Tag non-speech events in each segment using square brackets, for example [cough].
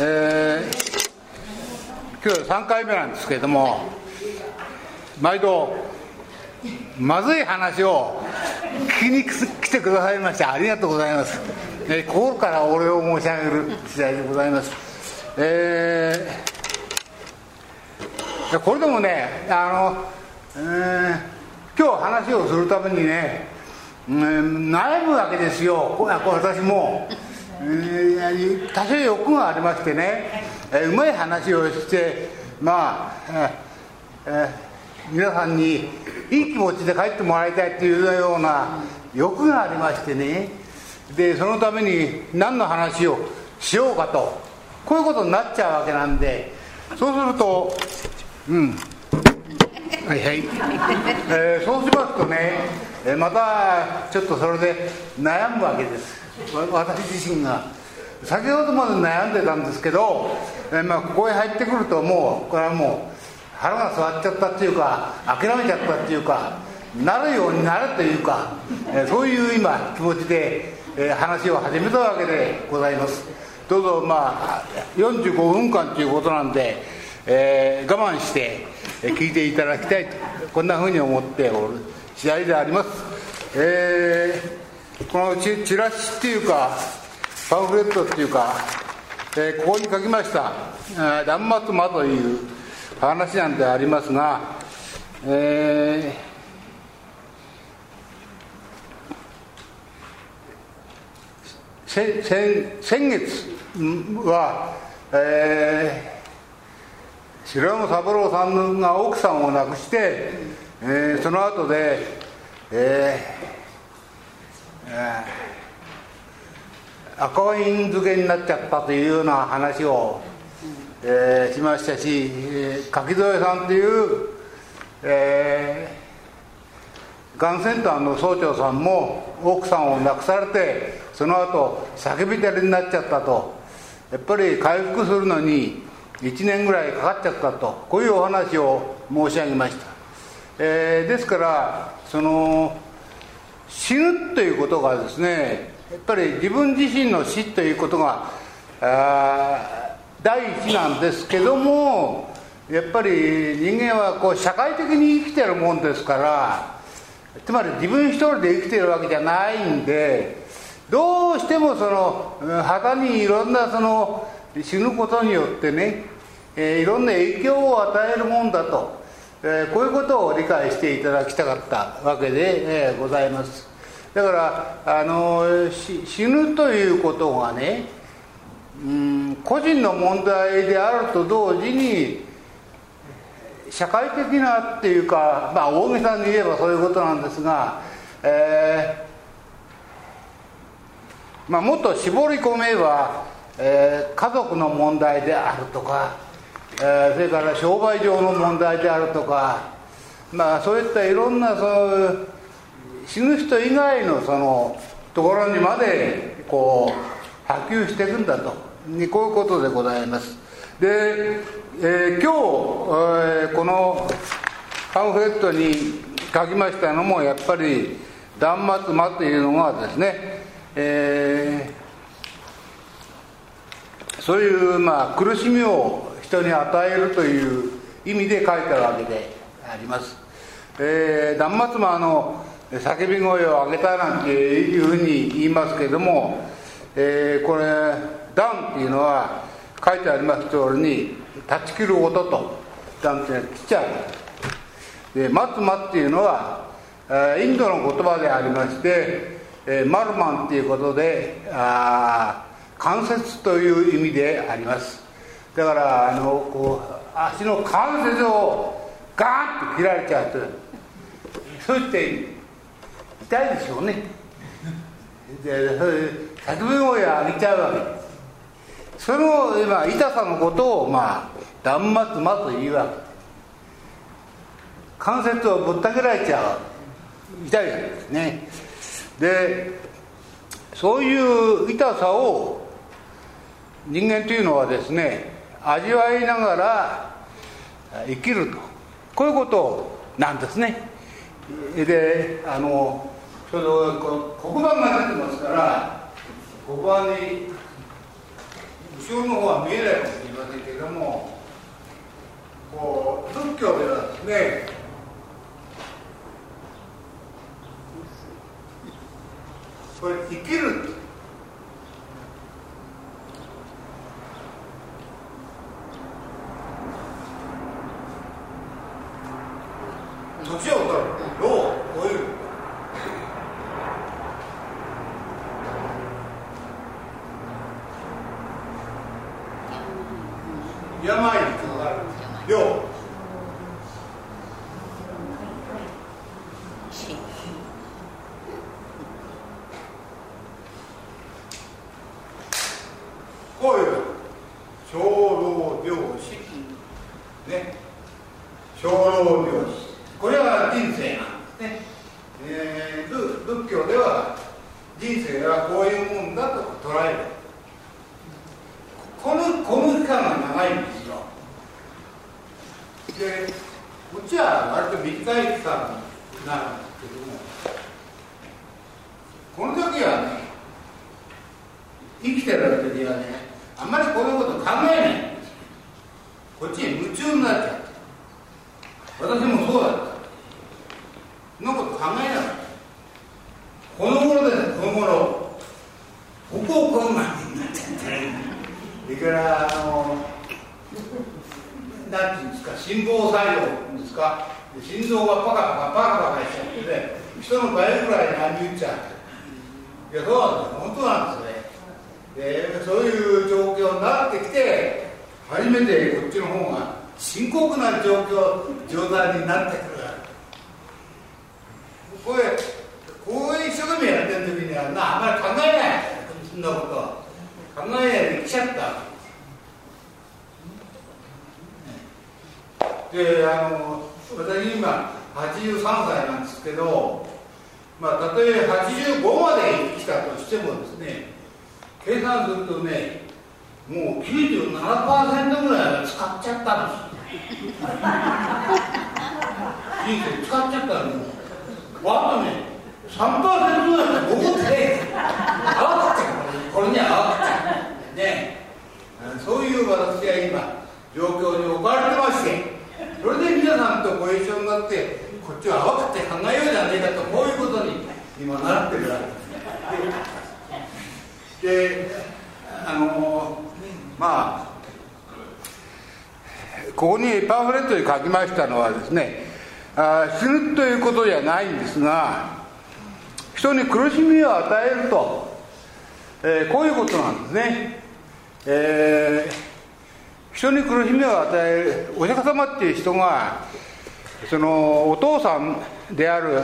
えー、今日3回目なんですけれども毎度まずい話を聞きに来てくださいましてありがとうございます、えー、心からお礼を申し上げる次第でございます。えー、これでもねあの、えー、今日話をするためにね、うん、悩むわけですよ。私も、多少欲がありましてね。えー、うまい話をしてまあ、えー、皆さんにいい気持ちで帰ってもらいたいというような欲がありましてね。でそのために何の話をしようかとこういうことになっちゃうわけなんで。そうするとうん。はいはい、えー、そうしますとね、えまたちょっとそれで悩むわけです。私自身が。先ほどまで悩んでたんですけど、えまあ、ここへ入ってくるともうこれはもう腹が座っちゃったっていうか諦めちゃったっていうかなるようになるというか、えそういう今気持ちで、え話を始めたわけでございますどうぞまあ45分間ということなんで、えー、我慢して聞いていただきたいとこんなふうに思っておる次第であります、えー、このチラシっていうかパンフレットっていうか、えー、ここに書きました「断末魔」という話なんでありますが、えー、先先月は、えー、白山三郎さんが奥さんを亡くして、えー、その後で、えー赤ワイン漬けになっちゃったというような話を、えー、しましたし、えー、柿添さんという、えー、がんセンターの総長さんも奥さんを亡くされてその後叫びたりになっちゃったと。やっぱり回復するのに1年ぐらいかかっちゃったと。こういうお話を申し上げました、えー、ですからその死ぬということがですねやっぱり自分自身の死ということが第一なんですけどもやっぱり人間はこう社会的に生きてるもんですからつまり自分一人で生きてるわけじゃないんでどうしてもその旗にいろんなその死ぬことによってね、えー、いろんな影響を与えるもんだと、えー、こういうことを理解していただきたかったわけで、えー、ございます。だからあの死ぬということがねうん個人の問題であると同時に社会的なっていうか、まあ、大げさに言えばそういうことなんですが、えーまあ、もっと絞り込めば、えー、家族の問題であるとか、えー、それから商売上の問題であるとか、まあ、そういったいろんなそういう死ぬ人以外のそのところにまでこう波及していくんだと。にこういうことでございます。で、えー、今日、えー、このパンフレットに書きましたのもやっぱり断末魔というのがですね、えー、そういうまあ苦しみを人に与えるという意味で書いたわけであります、えー、断末魔の叫び声を上げたなんていうふうに言いますけれども、えー、これ「ダン」っていうのは書いてあります通りに断ち切る音と「ダン」っていうのは切っちゃう。で「マツマ」っていうのはインドの言葉でありまして「マルマン」っていうことであ関節という意味であります。だからあのこう足の関節をガーンと切られちゃうとそういって痛いでしょうね。でそういう叫び声を上げちゃうわけ。ですその今痛さのことをまあ断末魔というわけ。関節をぶった切られちゃう。痛いわけですね。でそういう痛さを人間というのはですね味わいながら生きると。こういうことなんですね。であのちょうど黒板が出てますから黒板に後ろの方は見えないかもしれませんけれどもこう仏教ではですねこれ生きる年を取る老を超える病にかかる病こういう小老病死ね小老病死これは人生なんですね、えー、仏教では人生はこういうもんだと捉えるこのこの期間が長いんですよでこっちは割と短い期間なんですけどもこの時はね生きてる時はねあんまりこのこと考えないんですこっちに夢中になっちゃって私もそうだったそんなこと考えなかったこの頃ですこの頃ここをこんなになっちゃってそれからあのなんていうんですか心房細動ですか？心臓がパカパカパカパカしちゃってね人の倍ぐらいに波打っちゃって。いやそうなんです本当なんですね。でそういう状況になってきて初めてこっちの方が深刻な状況状態になってくるこれこういう一生懸命やってる時にはなあんまり考えない。そんなこと考えないで来ちゃった。であの私今83歳なんですけどまあたとえ85まで生きたとしてもですね計算するとねもう97%ぐらいは使っちゃったんです人生使っちゃったのあとね3%ぐらいは僕って合わせちゃう。これには合わせちゃう。ね。そういう私は今状況に置かれてまして。それで皆さんとご一緒になってこっちは合わせて考えようじゃねえかとこういうことに今なってるわけです。であのまあここにパンフレットに書きましたのはですねあ死ぬということじゃないんですが人に苦しみを与えると、えー、こういうことなんですね、えー、人に苦しみを与えるお釈迦様っていう人がそのお父さんである、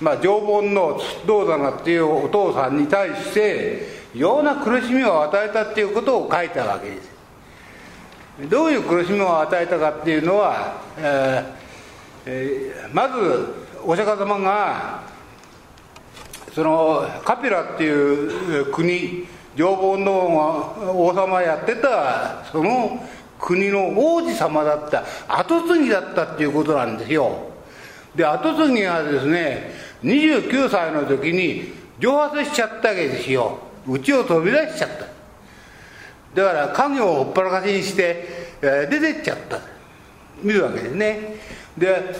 まあ、常盆の道棚っていうお父さんに対してような苦しみを与えたっていうことを書いたわけです。どういう苦しみを与えたかっていうのは、えー、まずお釈迦様がそのカピラっていう国常盆の王様やってたその国の王子様だった跡継ぎだったっていうことなんですよ。で跡継ぎがですね29歳の時に蒸発しちゃったわけですよ。うちを飛び出しちゃった。だから家業をほっぱらかしにして、え、出てっちゃった。見るわけですね。で、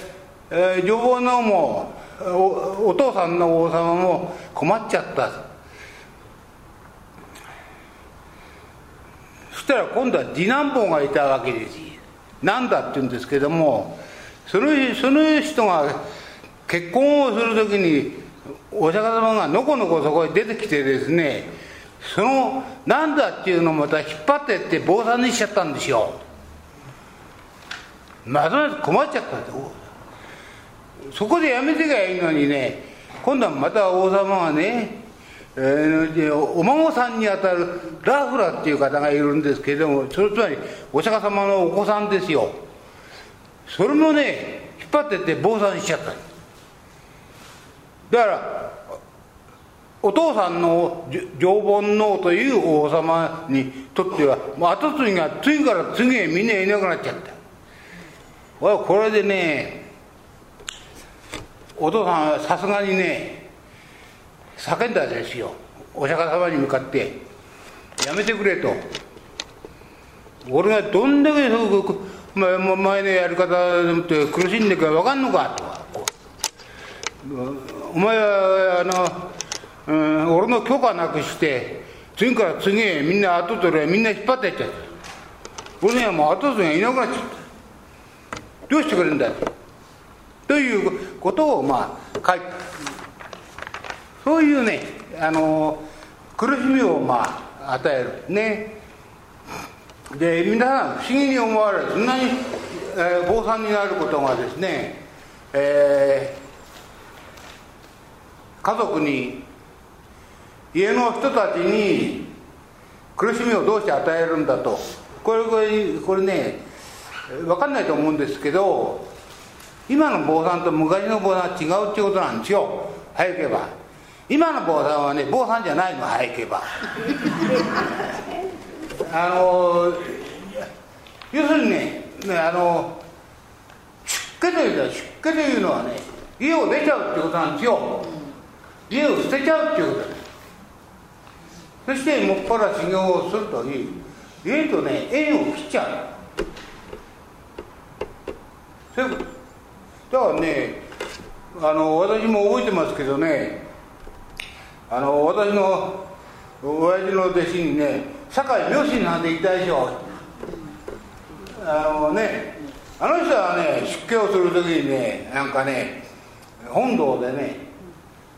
えー、女房のもおお父さんの王様も困っちゃった。したら今度は次男坊がいたわけです。なんだって言うんですけどもそのその人が結婚をする時にお釈迦様がのこのこそこへ出てきてですねそのなんだっていうのをまた引っ張ってって坊さんにしちゃったんですよ。まず困っちゃったんでそこでやめてがいいのにね今度はまた王様がね、えー、お孫さんにあたるラフラっていう方がいるんですけれどもそれつまりお釈迦様のお子さんですよ。それもね引っ張ってって坊さんにしちゃった。だからお父さんの常盆能という王様にとっては後継ぎが次から次へみんないなくなっちゃった。これでねお父さんはさすがにね叫んだんですよ。お釈迦様に向かって「やめてくれ」と。俺がどんだけ前前のやり方で苦しんでるか分かんのかと。お前はあの、うん、俺の許可なくして次から次へみんな後取れみんな引っ張っていっちゃった俺にはもう後取りがいなくなっちゃった。どうしてくれるんだということをまあ書いてそういうねあの苦しみをまあ与える。ね。で皆さん不思議に思われる。そんなに、えー、坊さんになることがですね、えー、家族に家の人たちに苦しみをどうして与えるんだと。これこれこれね分かんないと思うんですけど今の坊さんと昔の坊さんは違うっていうことなんですよ。早ければ。今の坊さんはね坊さんじゃないの早けばあの要するにねあの出家というのは出家というのはね家を出ちゃうってことなんですよ。家を捨てちゃうっていうこと。ですそしてもっぱら修行をするという家とね縁を切っちゃう。そういうこと。だからねあの私も覚えてますけどねあの私の親父の弟子にね堺明神なんて言ったでしょあのねあの人はね出家をする時にねなんかね本堂でね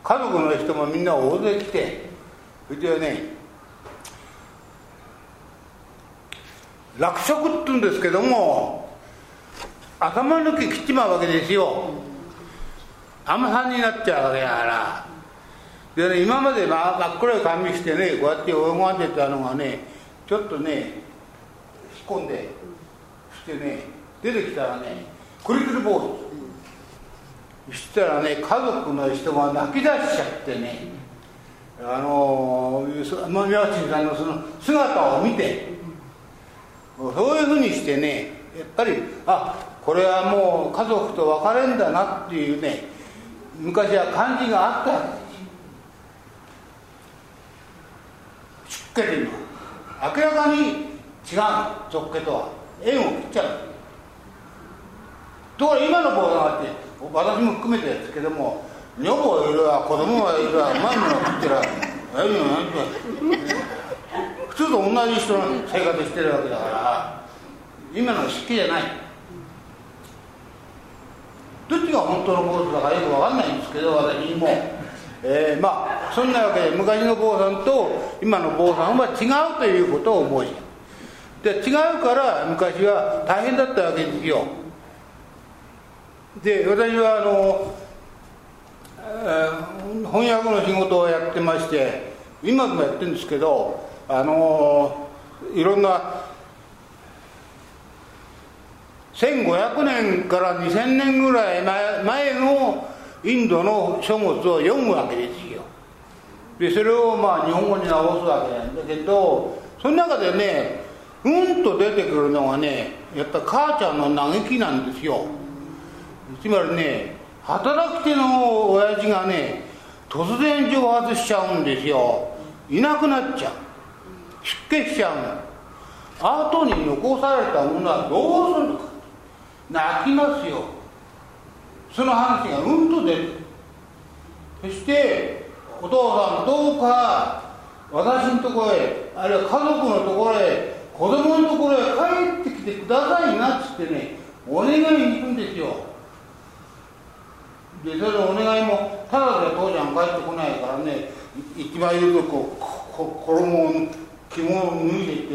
家族の人もみんな大勢来てそれでね落食って言うんですけども頭抜き切っちまうわけですよ。甘さんになっちゃうわけだから。でね今まで真っ黒い髪してねこうやって泳がんでたのがねちょっとね仕込んでしてね出てきたらねくるくる坊主そしたらね家族の人が泣き出しちゃってねあの宮内さんのその姿を見てそういうふうにしてねやっぱりあこれはもう家族と別れんだなっていうね昔は感じがあった。わけ出家というの明らかに違う俗家とは。縁を切っちゃう。ところが今の坊さんって私も含めてですけども女房いるわ子供がいるわ前もの食ってるわ。何よ何普通と同じ人の生活してるわけだから今の好きじゃない。どっちが本当のことだかよく分かんないんですけど私にも。えー、まあそんなわけで昔の坊さんと今の坊さんは違うということを申しで違うから昔は大変だったわけですよ。で私はあの、えー、翻訳の仕事をやってまして今でもやってるんですけどあのいろんな1500年から2000年ぐらい前前のインドの書物を読むわけですよ。でそれをまあ日本語に直すわけなんだ。けどその中でねうんと出てくるのがねやっぱ母ちゃんの嘆きなんですよ。つまりね働き手の親父がね突然蒸発しちゃうんですよ。いなくなっちゃう。出家しちゃうの。後に残されたものはどうするのか。泣きますよ。その話がうんと出る。そしてお父さんどうか私のところへあるいは家族のところへ子供のところへ帰ってきてくださいなっつってねお願いに行くんですよ。でそれお願いもただで父ちゃん帰ってこないからね一番言うとこう衣を着物を脱いでって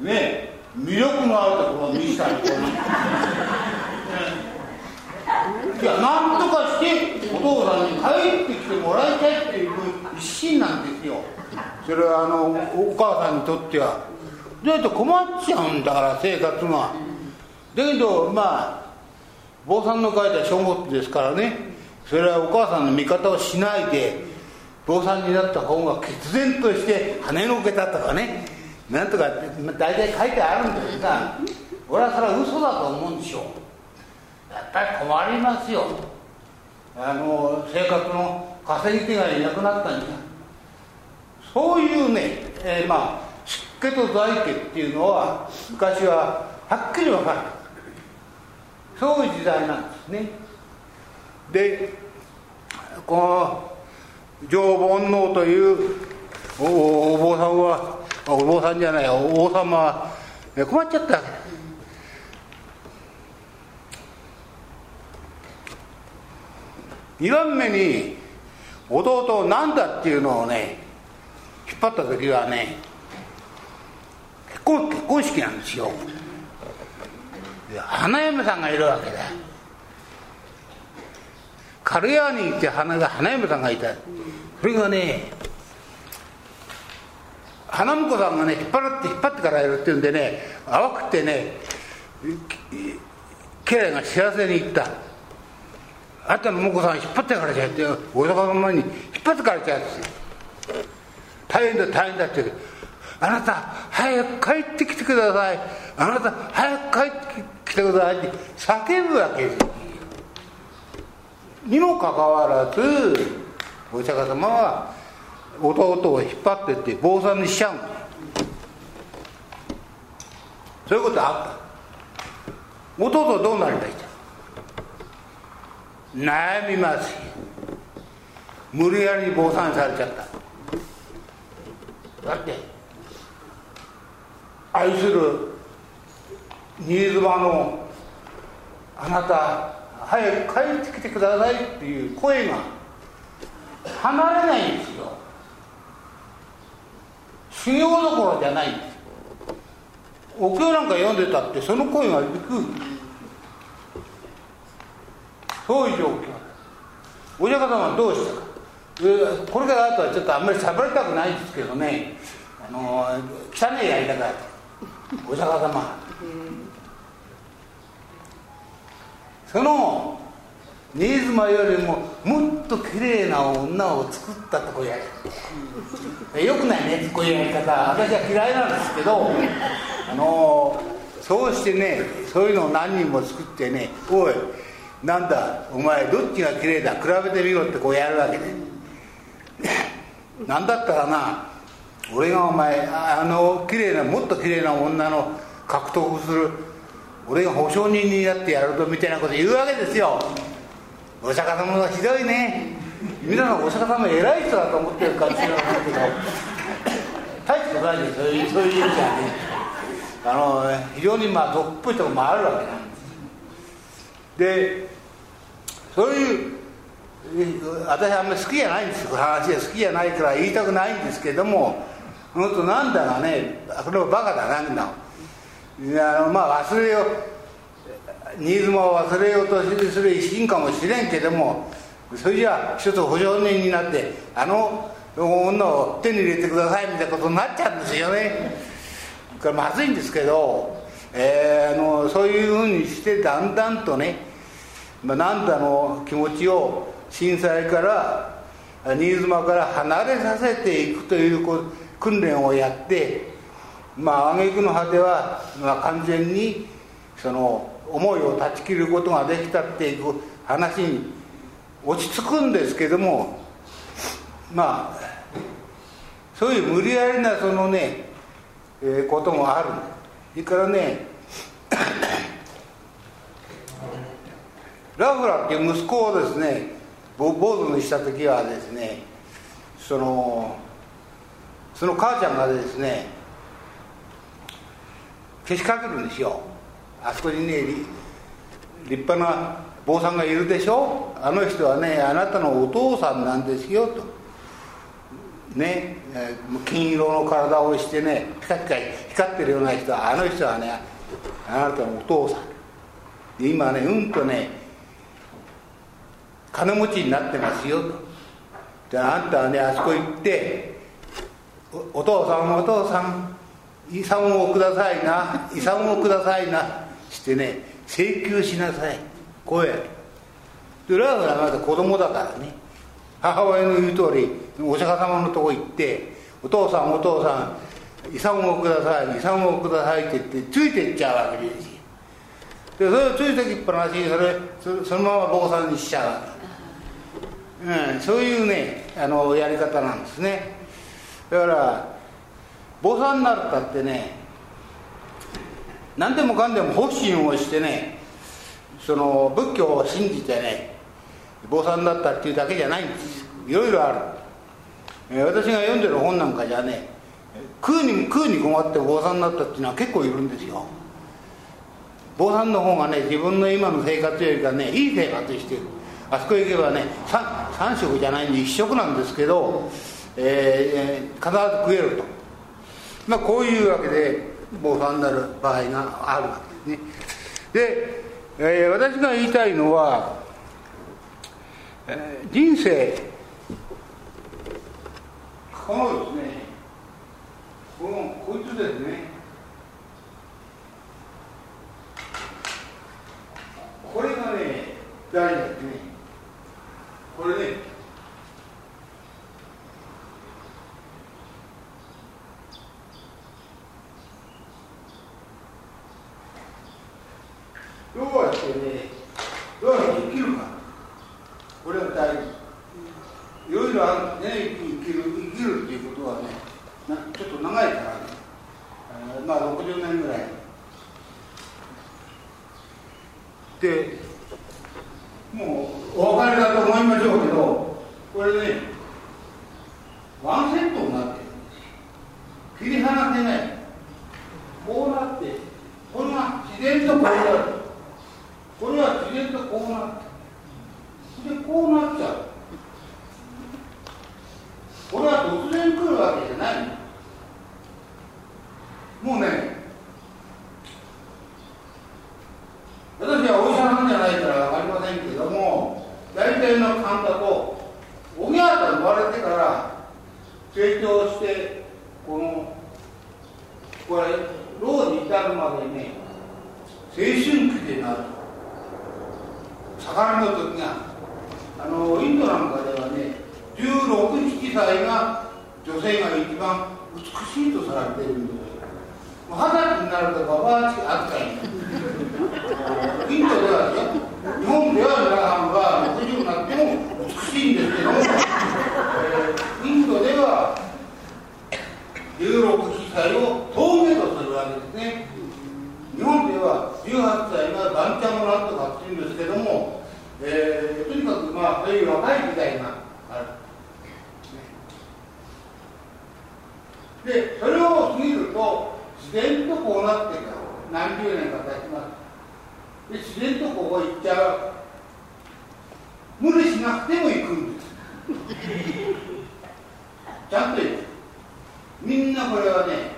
ね魅力のあるところを見せたりこいやなんとかしてお父さんに帰ってきてもらいたいっていう一心なんですよ。それはあのお母さんにとってはだと困っちゃうんだから生活が。だけどまあ坊さんの書いた書物ですからね。それはお母さんの味方をしないで坊さんになった本が決然として跳ねのけたとかね。なんとか大体書いてあるんですが俺はそれは嘘だと思うんでしょう。やっぱり困りますよ。あの生活の稼ぎ手がいなくなったんじゃ。そういうね、えー、まあ出家と在家っていうのは昔ははっきり分かるそういう時代なんですね。でこの上煩悩というお坊さんはお坊さんじゃないお王様は困っちゃったわけ。だ2番目に弟なんだっていうのをね引っ張った時はね結婚結婚式なんですよ。花嫁さんがいるわけだ。軽屋に行って花が花嫁さんがいた。それがね花婿さんがね引っ張って引っ張ってからやるっていうんでね淡くてね家来が幸せに行った。あんたの婿さん引っ張ってからじゃってお坂様に引っ張ってからじゃって。大変だ大変だって。あなた早く帰ってきてください。あなた早く帰ってきてくださいって。叫ぶわけですにもかかわらずお釈迦様は弟を引っ張ってって坊さんにしちゃうそういうことあった。弟どうなりたい悩みます。無理やり坊さんされちゃった。だって愛する新妻のあなた早く帰ってきてくださいっていう声が離れないんですよ。修行どころじゃないんですお経なんか読んでたってその声が行く。そういう状況。お釈迦様はどうしたか。これからあとはちょっとあんまり喋りたくないですけどね。あの汚いやり方お釈迦様。その新妻よりももっと綺麗な女を作ったとこやるよくないねこういうやり方。私は嫌いなんですけど。あのそうしてねそういうのを何人も作ってねおいなんだお前どっちが綺麗だ比べてみろってこうやるわけでなんだったらな俺がお前あの綺麗なもっと綺麗な女の獲得する俺が保証人になってやるとみたいなこと言うわけですよ。お釈迦様はひどいね。皆さんお釈迦様偉い人だと思ってるかもしれませんけど大してないでそういうそういう意味じゃねあの非常にまあ毒っぽいとこもあるわけなんでそういう私あんまり好きじゃないんです。話は好きじゃないから言いたくないんですけども本当なんだがねこれはバカだなんだあのまあ忘れよう新妻を忘れようとする一心かもしれんけどもそれじゃあ一つ保証人になってあの女を手に入れてくださいみたいなことになっちゃうんですよね。これまずいんですけど、えー、あのそういうふうにしてだんだんとね、まあ、なんだの気持ちを震災から新妻から離れさせていくという訓練をやってまあ挙句の果ては、まあ、完全にその思いを断ち切ることができたっていう話に落ち着くんですけどもまあそういう無理やりなそのね、えー、こともある。それからねラフラっていう息子をですね坊主にした時はですねそのその母ちゃんがですねけしかけるんですよ。あそこにね立派な坊さんがいるでしょ？あの人はねあなたのお父さんなんですよと。ね金色の体をしてねピカピカ光ってるような人はあの人はねあなたのお父さん。今ねうんとね金持ちになってますよと。であんたはねあそこ行ってお父さんお父さん遺産をくださいな遺産をくださいなしてね請求しなさい。こうやでラーフはまだ子供だからね。母親の言う通りお釈迦様のとこ行ってお父さんお父さん遺産をください遺産をくださいって言ってついていっちゃうわけですよ。でそれをついてきっぱなしにそれそのまま坊さんにしちゃうわけ、うん、そういうねあのやり方なんですね。だから坊さんになったってね何でもかんでも発信をしてねその仏教を信じてね坊さんだったっていうだけじゃないんですいろいろある、え私が読んでる本なんかじゃね食うに食うに困って坊さんになったっていうのは結構いるんですよ。坊さんの方がね自分の今の生活よりかねいい生活してる。あそこ行けばね 3, 食じゃないんで1食なんですけど、えー、必ず食えると。まあこういうわけで坊さんになる場合があるわけですね。で、えー、私が言いたいのは、えー、人生このですねこのこいつですねこれがね大事ですね。これねどうやってねどうやって生きるか。これが大事いろいろあるね生きる生きるっていうことはねちょっと長いからね、まあ60年ぐらい。でもうお別れだと思いましょうけどこれねワンセットになって切り離せない。こうなってこれが自然とこうなる。これは自然とこうなってでこうなっちゃう。これは突然来るわけじゃない。もうね私はお医者なんじゃないから分かりませんけども大体の感覚をおぎゃーと生まれてから成長してこのこれ老に至るまでね青春期でなる魚の時があのインドなんかではね1617歳が女性が一番美しいとされているんです二十歳になるとババア扱いインドでは日本では皆さんが60になっても美しいんですけども、えー、インドでは16歳を峠とするわけですね日本では18歳が番茶もなんとかっていうんですけども、えー、とにかくまあそういう若い時代があるでそれを過ぎると自然とこうなってから何十年か経ちますで自然とここ行っちゃう無理しなくても行くんですちゃんと行くみんなこれはね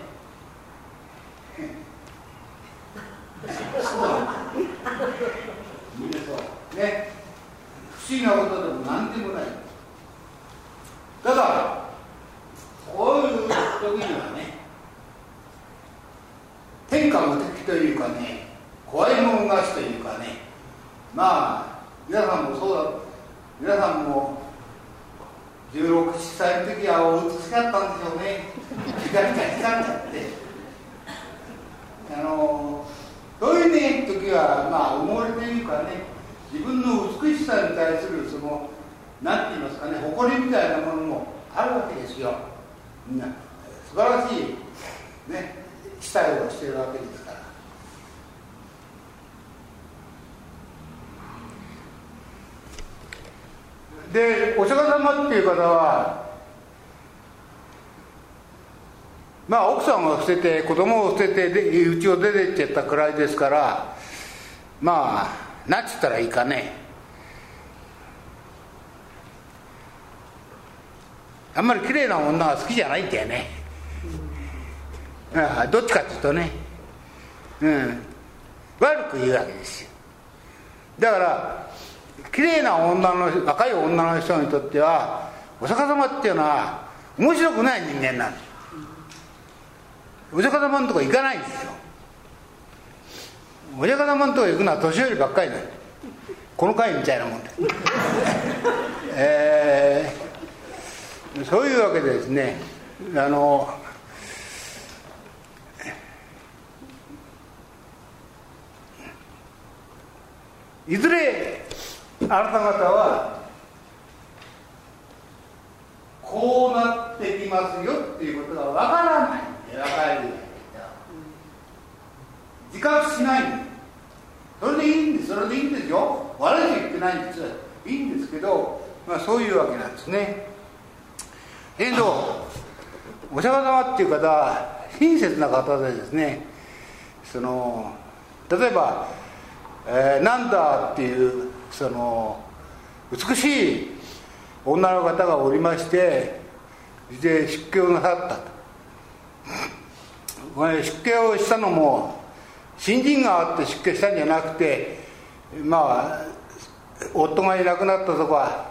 [laughs] [laughs] ね。不思議なことでも何でもないただこういう時にはね天下無敵というかね怖いもん勝ちというかねまあ皆さんもそうだ皆さんも16歳の時はお美しかったんでしょうね光が光っちゃってあのそういうね時はまあ思いというかね自分の美しさに対するその何て言いますかね誇りみたいなものもあるわけですよみんな素晴らしいね死体をしているわけですからでお釈迦様っていう方はまあ奥さんを捨てて子供を捨てて家を出てっちゃったくらいですからまあ何つったらいいかね。あんまり綺麗な女は好きじゃないんだよね。ああどっちかっていうとね。うん。悪く言うわけですよ。だから綺麗な女の若い女の人にとってはお釈迦様っていうのは面白くない人間なんですお釈迦様のとこ行かないんですよ。お釈迦様のとこ行くのは年寄りばっかりなんこの会みたいなもんで。[laughs] えー、そういうわけでですねあのいずれあなた方はこうなってきますよっていうことがわからない。自覚しないそれでいいんです。それでいいんですよ。悪いと言ってないんです。いいんですけど、まあ、そういうわけなんですね。けどお釈迦様っていう方親切な方でですねその例えば、えー、なんだっていうその美しい女の方がおりましてで出家をなさったと。出家をしたのも新人があって出家したんじゃなくてまあ夫がいなくなったとか、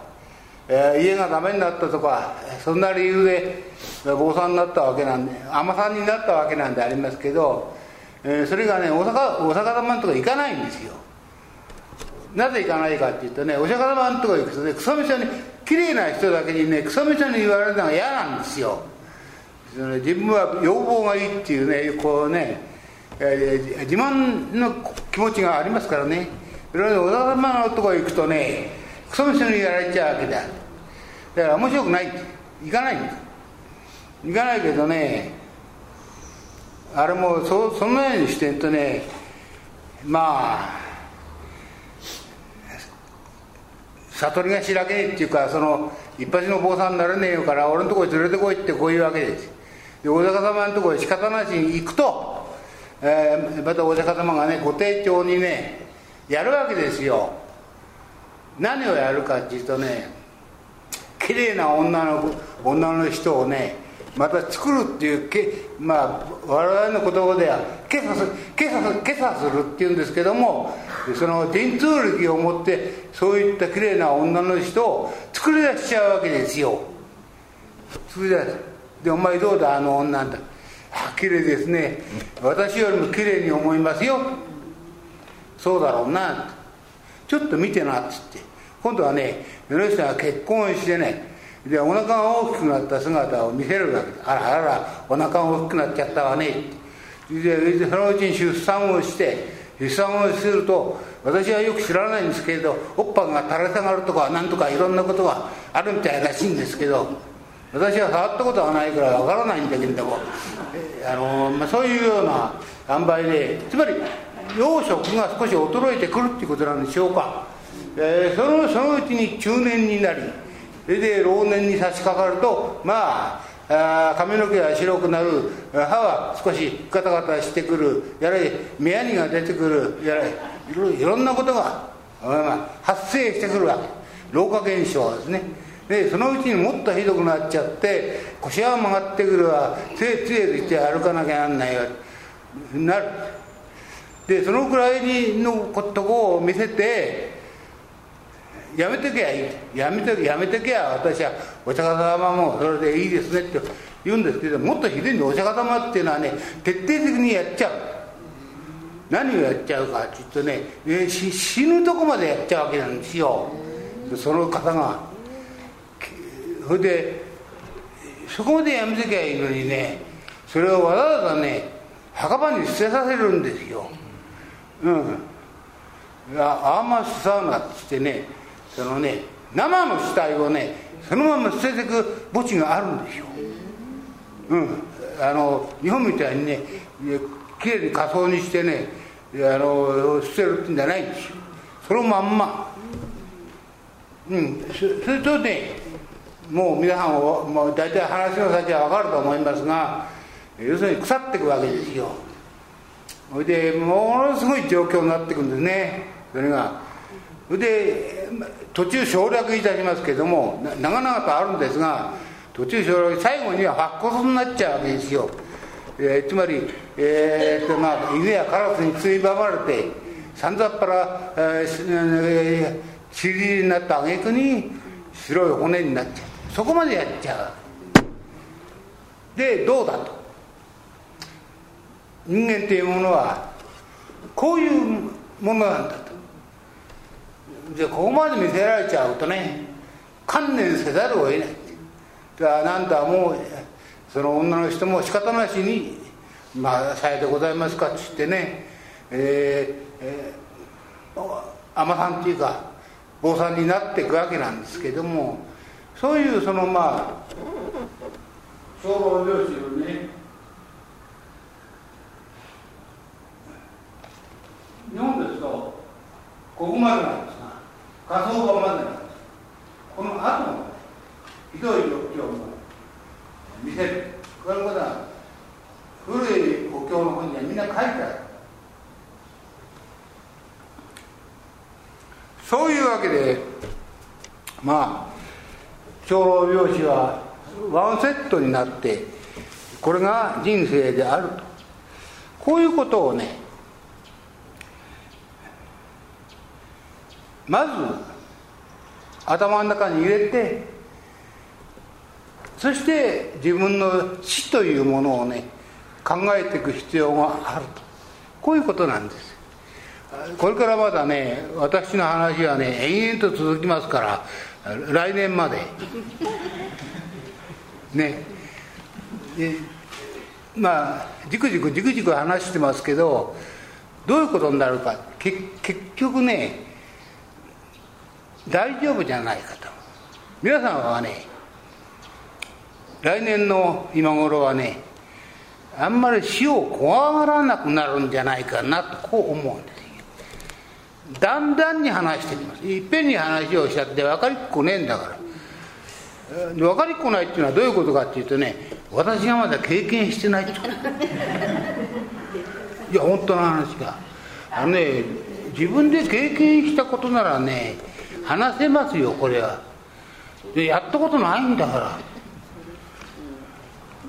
えー、家がダメになったとかそんな理由で坊さんになったわけなんで尼さんになったわけなんでありますけど、えー、それがねお釈迦様のとこ行かないんですよ。なぜ行かないかっていうとねお釈迦様のとこ行くとね草みそに綺麗な人だけにね草みそに言われるのが嫌なんですよ。自分は要望がいいっていうねこうね、えー、自慢の気持ちがありますからね。いろいろ小田様のとこ行くとねクソみそにやられちゃうわけだ。だから面白くない。行かない行かないけどねあれもそそのようにしてんとねまあ悟りがしらけっていうかその一発の坊さんになれねえよから俺のとこに連れてこいってこういうわけです。でお釈迦様のところへ仕方なしに行くと、えー、またお釈迦様がねご丁重にねやるわけですよ。何をやるかっていうとね綺麗な女の女の人をねまた作るっていうけまあ我々の言葉では今朝す今朝今朝するっていうんですけどもその伝通力を持ってそういった綺麗な女の人を作り出しちゃうわけですよ。作り出す。でお前どうだあの女だ。あ綺麗ですね。私よりも綺麗に思いますよ。そうだろうな。ちょっと見てなっつって。今度はね目の人が結婚してねでお腹が大きくなった姿を見せるわけあらあらお腹が大きくなっちゃったわね。ってでそのうちに出産をして出産をすると私はよく知らないんですけれどおっぱが垂れ下がるとかなんとかいろんなことがあるみたいらしいんですけど私は触ったことはないからわからないんだけれどもあの、まあ、そういうような塩梅でつまり養殖が少し衰えてくるっていうことなんでしょうか、えー、そのそのうちに中年になりそれで老年に差し掛かるとまああ髪の毛が白くなる歯は少しガタガタしてくるやれ目やにが出てくるやれいろんなことが、まあ、発生してくるわけ。老化現象ですね。でそのうちにもっとひどくなっちゃって腰が曲がってくるわ。つえつえとして歩かなきゃなんないわ。なる。でそのくらいのとこを見せてやめてけやいいやめてやめてけや。私はお釈迦様もそれでいいですねって言うんですけどもっとひどいんでお釈迦様っていうのはね徹底的にやっちゃう。何をやっちゃうかっていうとね、え死ぬとこまでやっちゃうわけなんですよ。その方が。それでそこまでやめてきゃいいのにねそれをわざわざね墓場に捨てさせるんですよ。うん。アーマスサウナっつってねそのね生の死体をねそのまま捨てていく墓地があるんですよ。うん。あの日本みたいにねきれいに仮装にしてねあの捨てるってんじゃないんですよ。そのまんま。うん。それとねもう皆さんもう大体話の先は分かると思いますが要するに腐っていくわけですよ。それでものすごい状況になっていくんですね。それが。それで途中省略いたしますけども長々とあるんですが途中省略最後には白骨になっちゃうわけですよ、えー、つまり、えーとまあ、犬やカラスについばまれてさんざっぱら、えー、尻になった挙句に白い骨になっちゃうそこまでやっちゃう。でどうだと。人間っていうものはこういうものなんだと。でここまで見せられちゃうとね観念せざるを得ない。だからなんだもうその女の人も仕方なしに「まあさようでございますか」っつってねえー、えー、尼さんっていうか坊さんになっていくわけなんですけどもそういうそのまあ総合領主のね。日本ですとここまでなんですが火葬場までなんですこの後のひどい状況を見せる。こういうことは古い国境の本にはみんな書いてある。そういうわけでまあ長老病死はワンセットになってこれが人生であると。こういうことをねまず頭の中に入れてそして自分の死というものをね考えていく必要があると。こういうことなんです。これからまだね私の話はね延々と続きますから来年まで。ね。でまあじくじくじくじく話してますけどどういうことになるか。結局ね大丈夫じゃないかと。皆さんはね来年の今頃はねあんまり死を怖がらなくなるんじゃないかなとこう思うんですだんだんに話してきます。いっぺんに話をしちゃって分かりっこねえんだから。分かりっこないっていうのはどういうことかっていうとね私がまだ経験してないって [laughs] いや本当の話があのね自分で経験したことならね話せますよこれは。でやったことないんだから。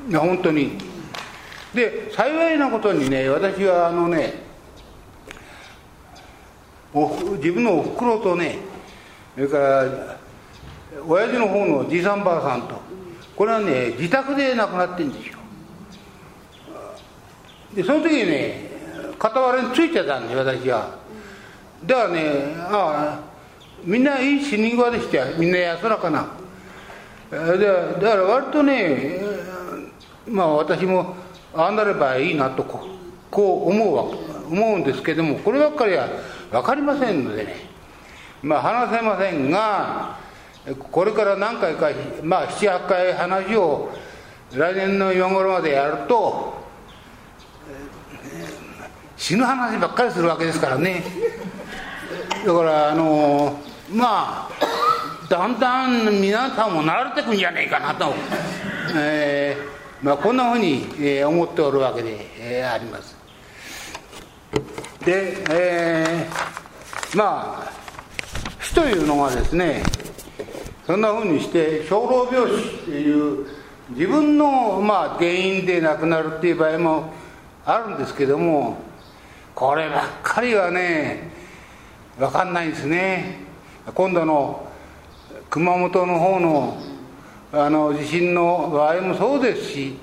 いや本当に。で幸いなことにね私はあのね自分のおふくろとねそれから親父の方のじいさんばあさんとこれはね自宅で亡くなってるんですよ。でその時にね傍らについてたんです私は。だからねああみんないい死に際でしたみんな安らかな。だから割とねまあ私もああなればいいなとここう思うわ思うんですけどもこればっかりは分かりませんのでね。まあ話せませんがこれから何回かまあ78回話を来年の今頃までやると死ぬ話ばっかりするわけですからね。だからあのまあだんだん皆さんも慣れてくんじゃねえかなと、えーまあ、こんなふうに、えー、思っておるわけで、えー、あります。で、えー、まあ死というのがですねそんなふうにして小老病死っていう自分の、まあ、原因で亡くなるっていう場合もあるんですけどもこればっかりはね分かんないんですね。今度の熊本の方のあの地震の場合もそうですし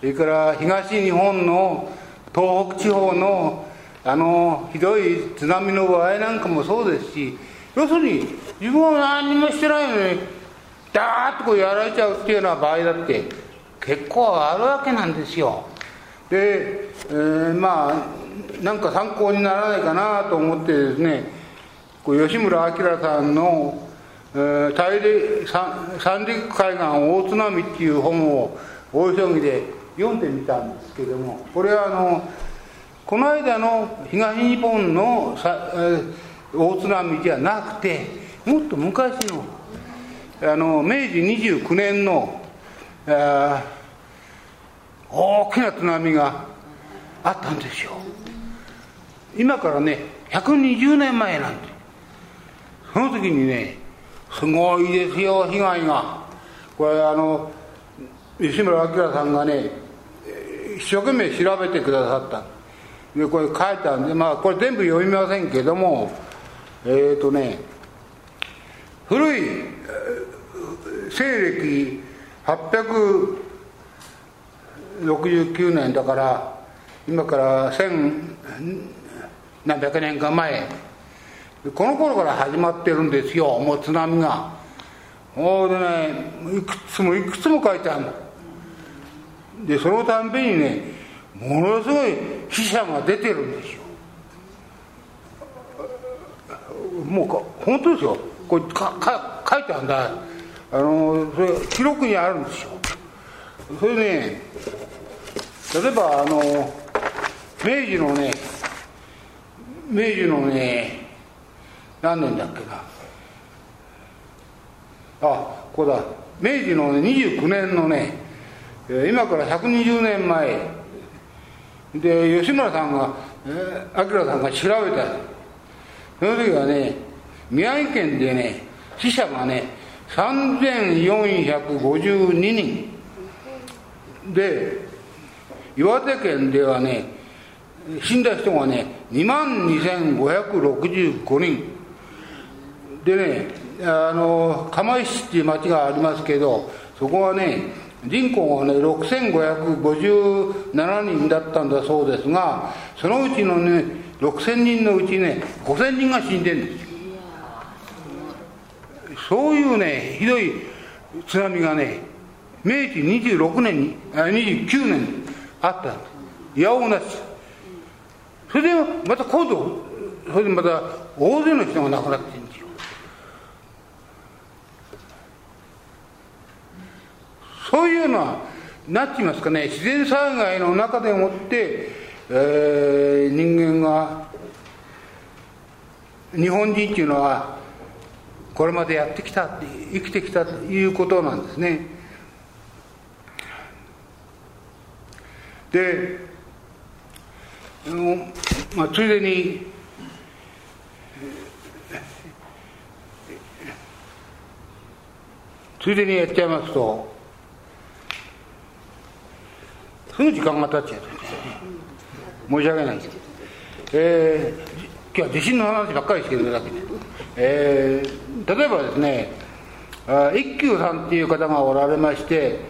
それから東日本の東北地方のあのひどい津波の場合なんかもそうですし要するに自分は何もしてないのにダーッとこうやられちゃうっていうような場合だって結構あるわけなんですよ。で、えー、まあなんか参考にならないかなと思ってですねこう吉村明さんの大陸三陸海岸大津波っていう本を大急ぎで読んでみたんですけどもこれはあのこの間の東日本の大津波じゃなくてもっと昔のあの明治29年の大きな津波があったんですよ。今からね120年前なんですその時にねすごいですよ被害が。これあの吉村明さんがね一生懸命調べてくださった。でこれ書いてあるんでまあこれ全部読みませんけどもえっ、ー、とね古い西暦869年だから今から千何百年か前この頃から始まってるんですよもう津波が。ほうでねいくつもいくつも書いてあるでそのたんびにねものすごい死者が出てるんですよ。もうか本当ですよ。これかか書いてあるんだ。あのそれ記録にあるんですよ。それね例えばあの明治のね明治のね何年だっけな。あここだ。明治の、ね、29年のね今から120年前。で吉村さんがえ明さんが調べた。その時はね宮城県でね死者がね3452人。で岩手県ではね死んだ人がね2万2565人。でねあの釜石っていう町がありますけどそこはね人口がね6557人だったんだそうですがそのうちのね6000人のうちね5000人が死んでるんですよ。そういうねひどい津波がね明治26年にあ29年にあったんです。いやおなしそれでまた今度それでまた大勢の人が亡くなってるんですよそういうのはなっていますかね自然災害の中でもって、えー、人間が日本人っていうのはこれまでやってきた生きてきたということなんですね。で、まあ、ついでについでにやっちゃいますとすぐ時間が経っちゃう申し訳ないです。えー、今日は地震の話ばっかりしてるだけで、えー、例えばですね一休さんっていう方がおられまして、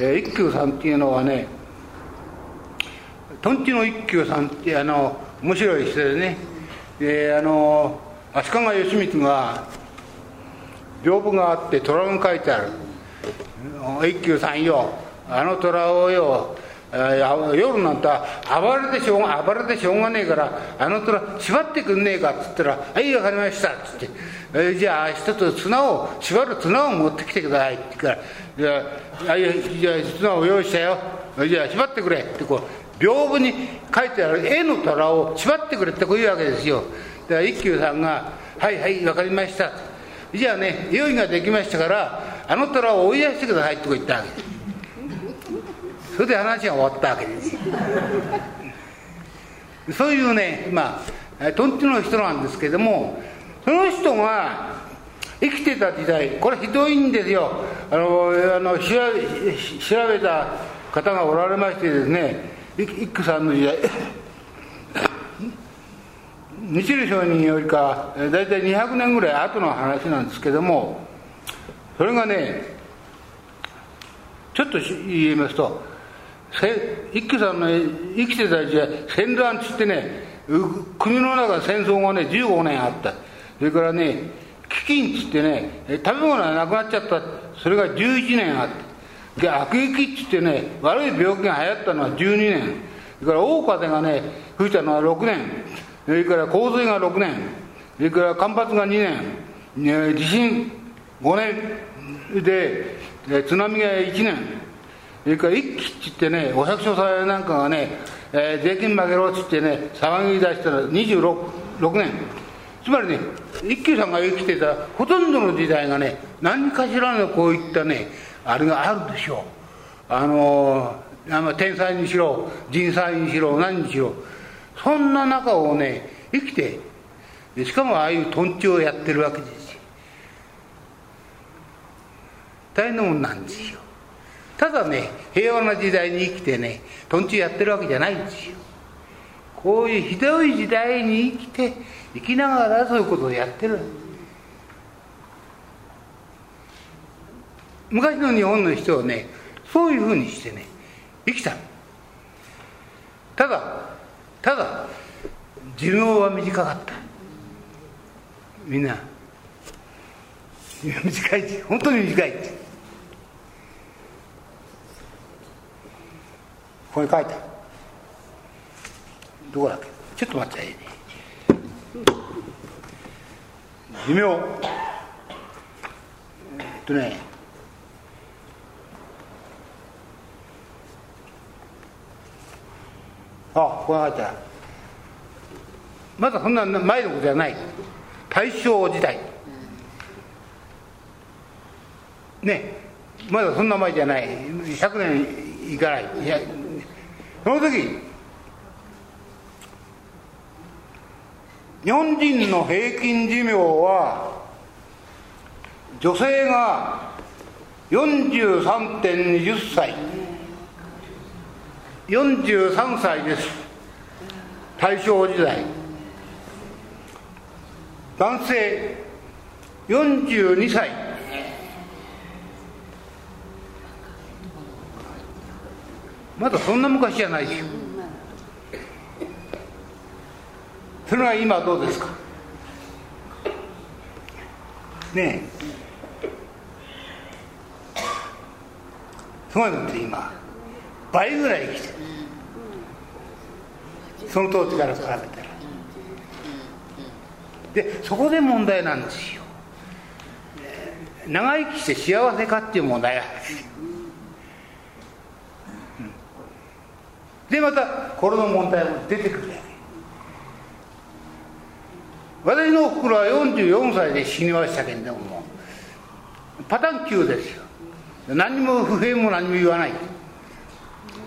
えー、一休さんっていうのはねとんちの一休さんってあの面白い人でねであの足利義満が屏風があって虎が書いてある。一休さんよ。あの虎をよ。夜なんて暴れてしょうが暴れてしょうがねえからあの虎縛ってくんねえかっつったら「はい分かりました」っつって「えじゃあ一つ綱を縛る綱を持ってきてください」って言うから「じゃあじゃあ綱を用意したよ。じゃあ縛ってくれ」ってこう屏風に書いてある絵の虎を縛ってくれってこういうわけですよ。だから一休さんが「はいはい分かりました」じゃあね用意ができましたからあの虎を追い出してくださいってこう言ったわけ。ですそれで話が終わったわけです。そういうねまあとんちの人なんですけどもその人が生きてた時代これひどいんですよ。あのあの調べた方がおられましてですね一休さんの時代。[coughs] 日露商人よりか大体200年ぐらい後の話なんですけどもそれがねちょっと言いますと一休さんの生きてた時代戦乱つってね国の中戦争がね15年あった。それからね飢饉つってね食べ物がなくなっちゃった。それが11年あった。で悪疫つってね悪い病気が流行ったのは12年。それから大風がね吹いたのは6年。それから洪水が6年。それから干ばつが2年。地震5年。で津波が1年。それから一気っつってねお百姓さんなんかがね、えー、税金負けろっつってね騒ぎ出したら26 6年つまりね一休さんが生きてたほとんどの時代がね何かしらのこういったねあれがあるでしょうあのー、天才にしろ人災にしろ何にしろそんな中をね生きてしかもああいうとんちをやってるわけですよ大変なもんなんですよただね平和な時代に生きてねとんちやってるわけじゃないんですよ。こういうひどい時代に生きて生きながらそういうことをやってる。昔の日本の人はねそういうふうにしてね生きたただただ寿命は短かった。みんな短い本当に短いってここに書いてある。どこだっけ？ちょっと待って。ね寿命えっとね。あここに書いてある。まだそんな前のことじゃない。大正時代。ね。まだそんな前じゃない。100年いかないいやその時日本人の平均寿命は女性が43.20歳。43歳です。大正時代。男性42歳。まだそんな昔じゃないですよそれは今どうですか？ねえ。すごいのって今倍ぐらい生きてる。その当時から比べたら。でそこで問題なんですよ。長生きして幸せかっていう問題があるでまたこれの問題も出てくる。わけ私のおふくろは44歳で死にましたけれどもパターン9ですよ。何も不平も何も言わない、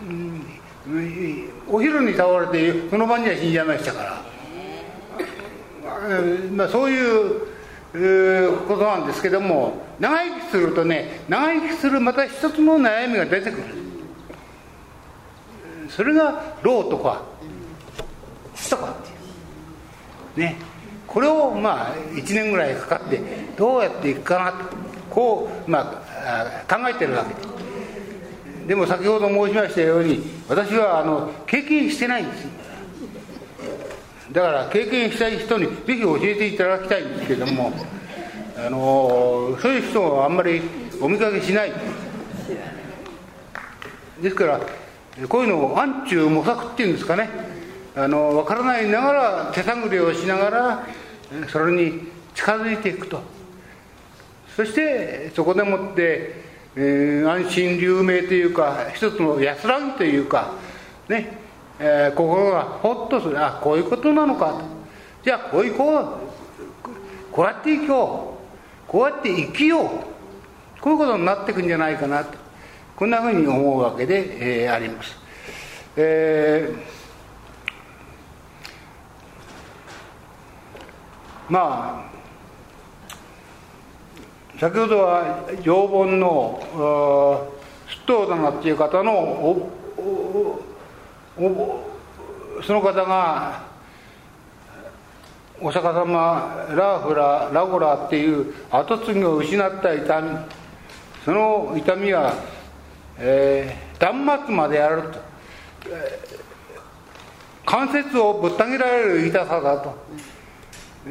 うん、お昼に倒れてその晩には死んじゃいましたから、まあ、そういうことなんですけども長生きするとね長生きするまた一つの悩みが出てくる。それが老とか死とかっていう。ね。これをまあ1年ぐらいかかってどうやっていくかなと。こうまあ考えてるわけで。でも先ほど申しましたように私はあの経験してないんですだから経験したい人にぜひ教えていただきたいんですけどもあのそういう人はあんまりお見かけしない。ですからこういうのを暗中模索っていうんですかね。あの分からないながら手探りをしながらそれに近づいていくと。そしてそこでもって、えー、安心留名というか一つの安らぎというかね、えー、心がほっとする。あこういうことなのかと。じゃあこういうこうこうやって生きよう。こうやって生きよう。こういうことになっていくんじゃないかなと。こんなふうに思うわけで、えー、あります。えー、まあ先ほどは常盆の出頭棚っていう方のおおその方がお釈迦様ラーフララゴラっていう跡継ぎを失った痛みその痛みはえー、断末までやると、えー、関節をぶった切られる痛さだと。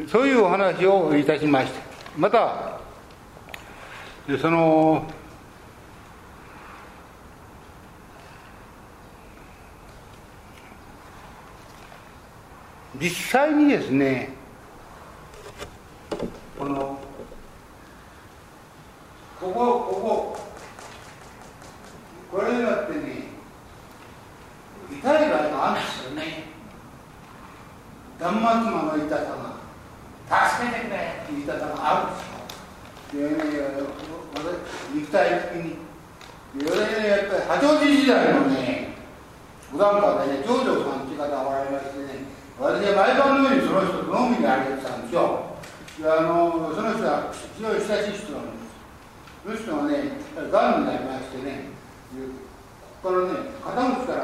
そういうお話をいたしました。またその実際にですねこのこここここれによってね痛い場合があるんですよね。断末魔の痛さが助けてくれっていう痛さがあるんですよ。でね肉体的に。私ねやっぱり八王子時代のね。五段階でね長女さんっていう方がおられましてね私は毎晩のようにその人と飲みに歩いてたんですよ。あのその人は非常に親しい人なんです。その人がねがんになりましてねここからね肩口から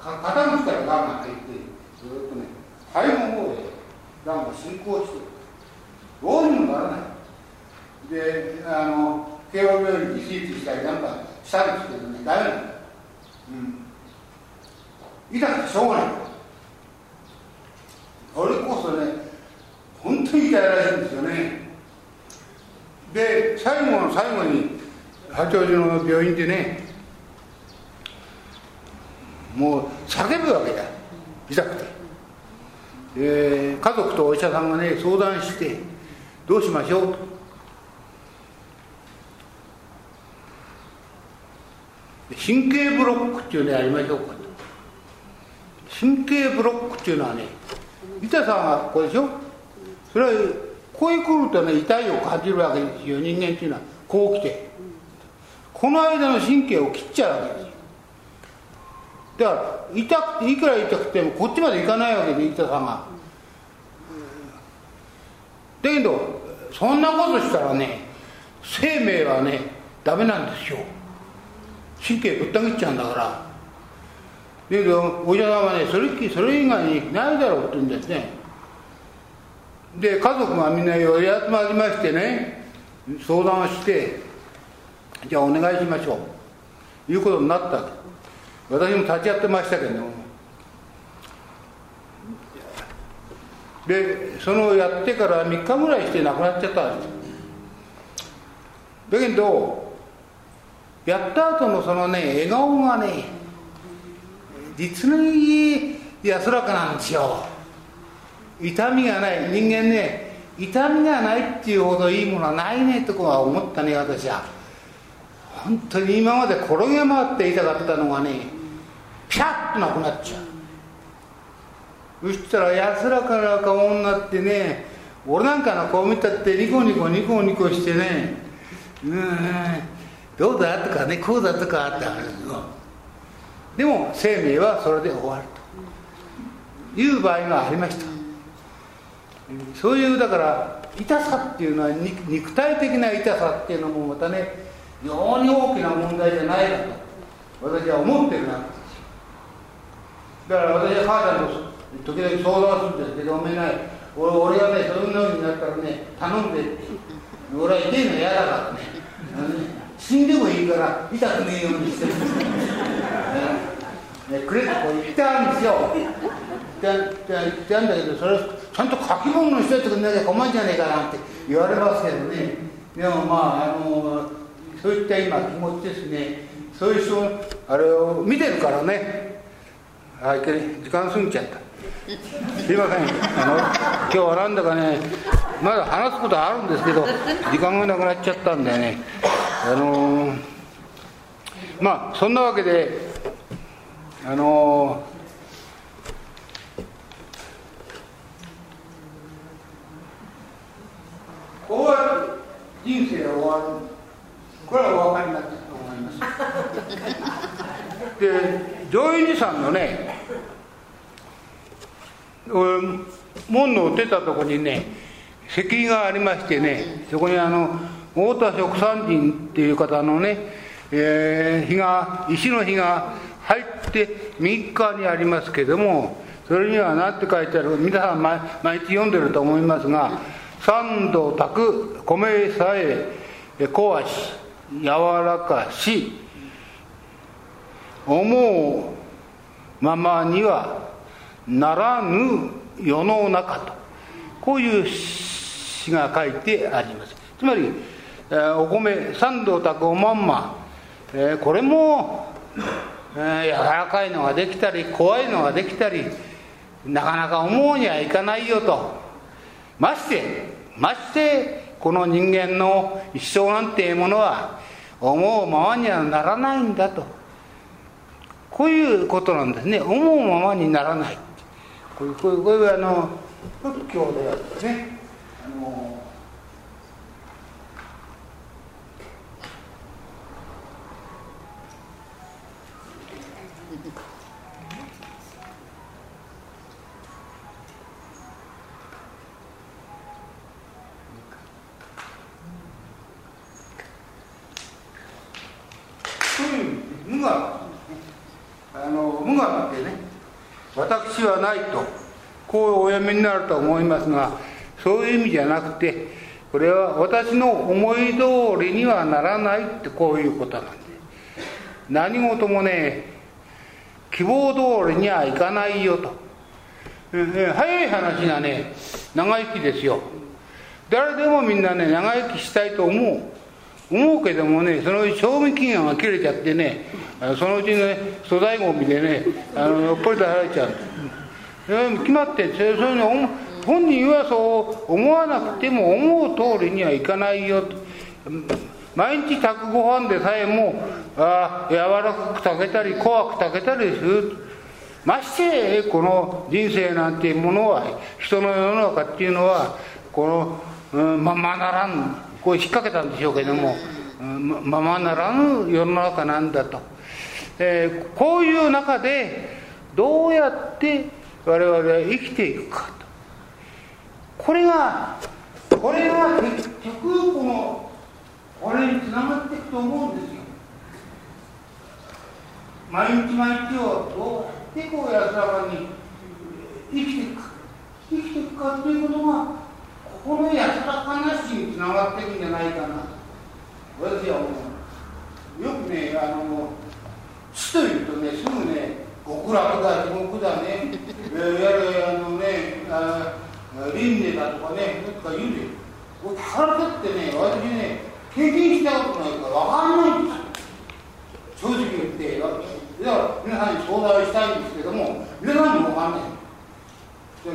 肩口からがんが入ってずっとね肺の方でがんが進行してどうにもならない。であの慶応病院に手術したりなんかしたんですけどねダメなんだ、うん、痛くてしょうがない。それこそね。本当に痛いらしいんですよね。で最後の最後に八王子の病院でねもう叫ぶわけだ。痛くて、えー、家族とお医者さんがね相談してどうしましょう？と神経ブロックっていうのやりましょうかと。神経ブロックっていうのはね痛さがこれでしょ？それはここへ来るとね痛いを感じるわけですよ。人間っていうのはこう来て。この間の神経を切っちゃうわけですよ。だから痛くいくら痛くてもこっちまでいかないわけで痛さが。だけどそんなことしたらね生命はねダメなんですよ。神経ぶった切っちゃうんだから。だけどお医者さんはねそれそれ以外にないだろうって言うんですね。で家族がみんな寄り集まりましてね相談をしてじゃあお願いしましょう。いうことになったわけ。私も立ち会ってましたけどでそのやってから3日ぐらいして亡くなっちゃったんですだけどやった後のそのね笑顔がね実に安らかなんですよ。痛みがない。人間ね痛みがないっていうほどいいものはないねとこは思ったね私は。本当に今まで転げ回って痛かったのがねピャッとなくなっちゃう。そしたら安らかな顔になってね俺なんかの顔見たってニコニコニコニコしてねうんどうだとかねこうだとかってあるでも生命はそれで終わると。いう場合がありました。そういうだから痛さっていうのは肉体的な痛さっていうのもまたね非常に大きな問題じゃないかと私は思ってるわけです。だから私は母ちゃんと時々相談するんですけど、おめえない、俺俺がね、そういうになったらね、頼んで、俺は痛いの嫌だからね、死んでもいいから痛くねえようにしてるんですね、くれって言ってあるんですよ。言ってあるんだけど、それちゃんと書き物にしといてくれなきゃ困るんじゃねえかなって言われますけどね。でもまあ、あのそういった今気持ちですね。そういう人、あれを見てるからね。あいけ時間過ぎちゃった。すいません。あの今日はなんだかねまだ話すことあるんですけど時間がなくなっちゃったんでね。あのー、まあそんなわけであのー、終わる。人生は終わる。これはお分かりになったと思います。で上院寺さんのね門の出たとこにね石碑がありましてねそこにあの太田食産人っていう方のね、えー、碑が石の碑が入って3日にありますけどもそれには何て書いてある皆さん毎毎日読んでると思いますが「三度炊く米さえ小足柔らかし思うままにはならぬ世の中と。こういう詩が書いてあります。つまり、お米三度炊くおまんま、これも、えー、柔らかいのができたり怖いのができたりなかなか思うにはいかないよと。ましてましてこの人間の一生なんていうものは思うままにはならないんだと。こういうことなんですね。思うままにならない。こういうこういうあの仏教ではですね。私はないとこうお読みになると思いますがそういう意味じゃなくてこれは私の思い通りにはならないってこういうことなんで何事もね希望通りにはいかないよと、え早い話がね長生きですよ。誰でもみんなね長生きしたいと思う。思うけどもねそのうち賞味期限が切れちゃってねそのうちね粗大ごみでねあのやっぱり出されちゃう。決まってそういうの本人はそう思わなくても思う通りにはいかないよ毎日炊くご飯でさえもあ柔らかく炊けたり怖く炊けたりするましてこの人生なんていうものは人の世の中っていうのはこのうんままならんこう引っ掛けたんでしょうけども、うんままならぬ世の中なんだと、えー、こういう中でどうやって我々は生きていくかと。これがこれが結局このこれにつながっていくと思うんですよ。毎日毎日をどうやってこう安らかに生きていくか。生きていくかということがこの安らかなしにつながっていくんじゃないかな私は思う。よくねあの死というとねすぐね極楽だ地獄だね、えー、やるあのねあ輪廻だとかねとか言うで腹立ってね私ね経験したことないから分かんないんですよ。正直言って。だから皆さんに相談したいんですけども皆さんにも分かんない。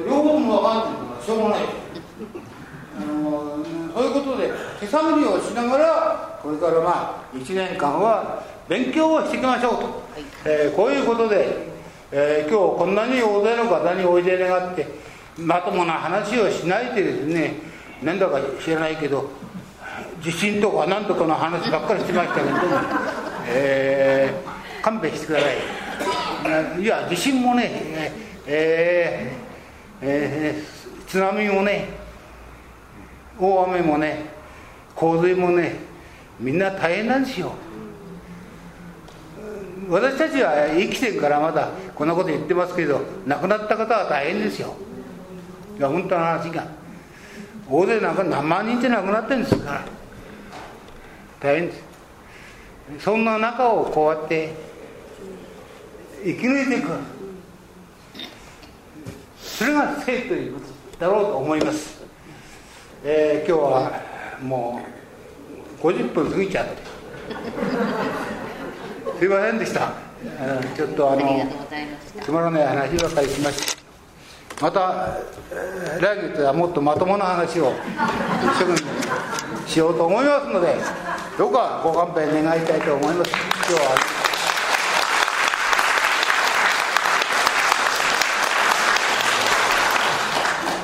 両方とも分かんないからしょうがない。あのそういうことで手探りをしながらこれからまあ1年間は勉強をしていきましょうと、えー、こういうことで、えー、今日こんなに大勢の方においで願ってまともな話をしないでですね何だか知らないけど地震とか何とかの話ばっかりしてましたけども、[laughs] えー、勘弁してください。いや地震もねえー、えー、津波もね大雨もね洪水もねみんな大変なんですよ。私たちは生きてるからまだこんなこと言ってますけど亡くなった方は大変ですよ。いや本当の話が。大勢なんか何万人って亡くなってるんですから。大変です。そんな中をこうやって生き抜いていく。それが生ということだろうと思います、えー、今日はもう50分過ぎちゃってすいませんでした。ちょっとあのつまらない話ばかりしました。また来月はもっとまともな話を一生懸命しようと思いますのでどうかご勘弁願いたいと思います。今日は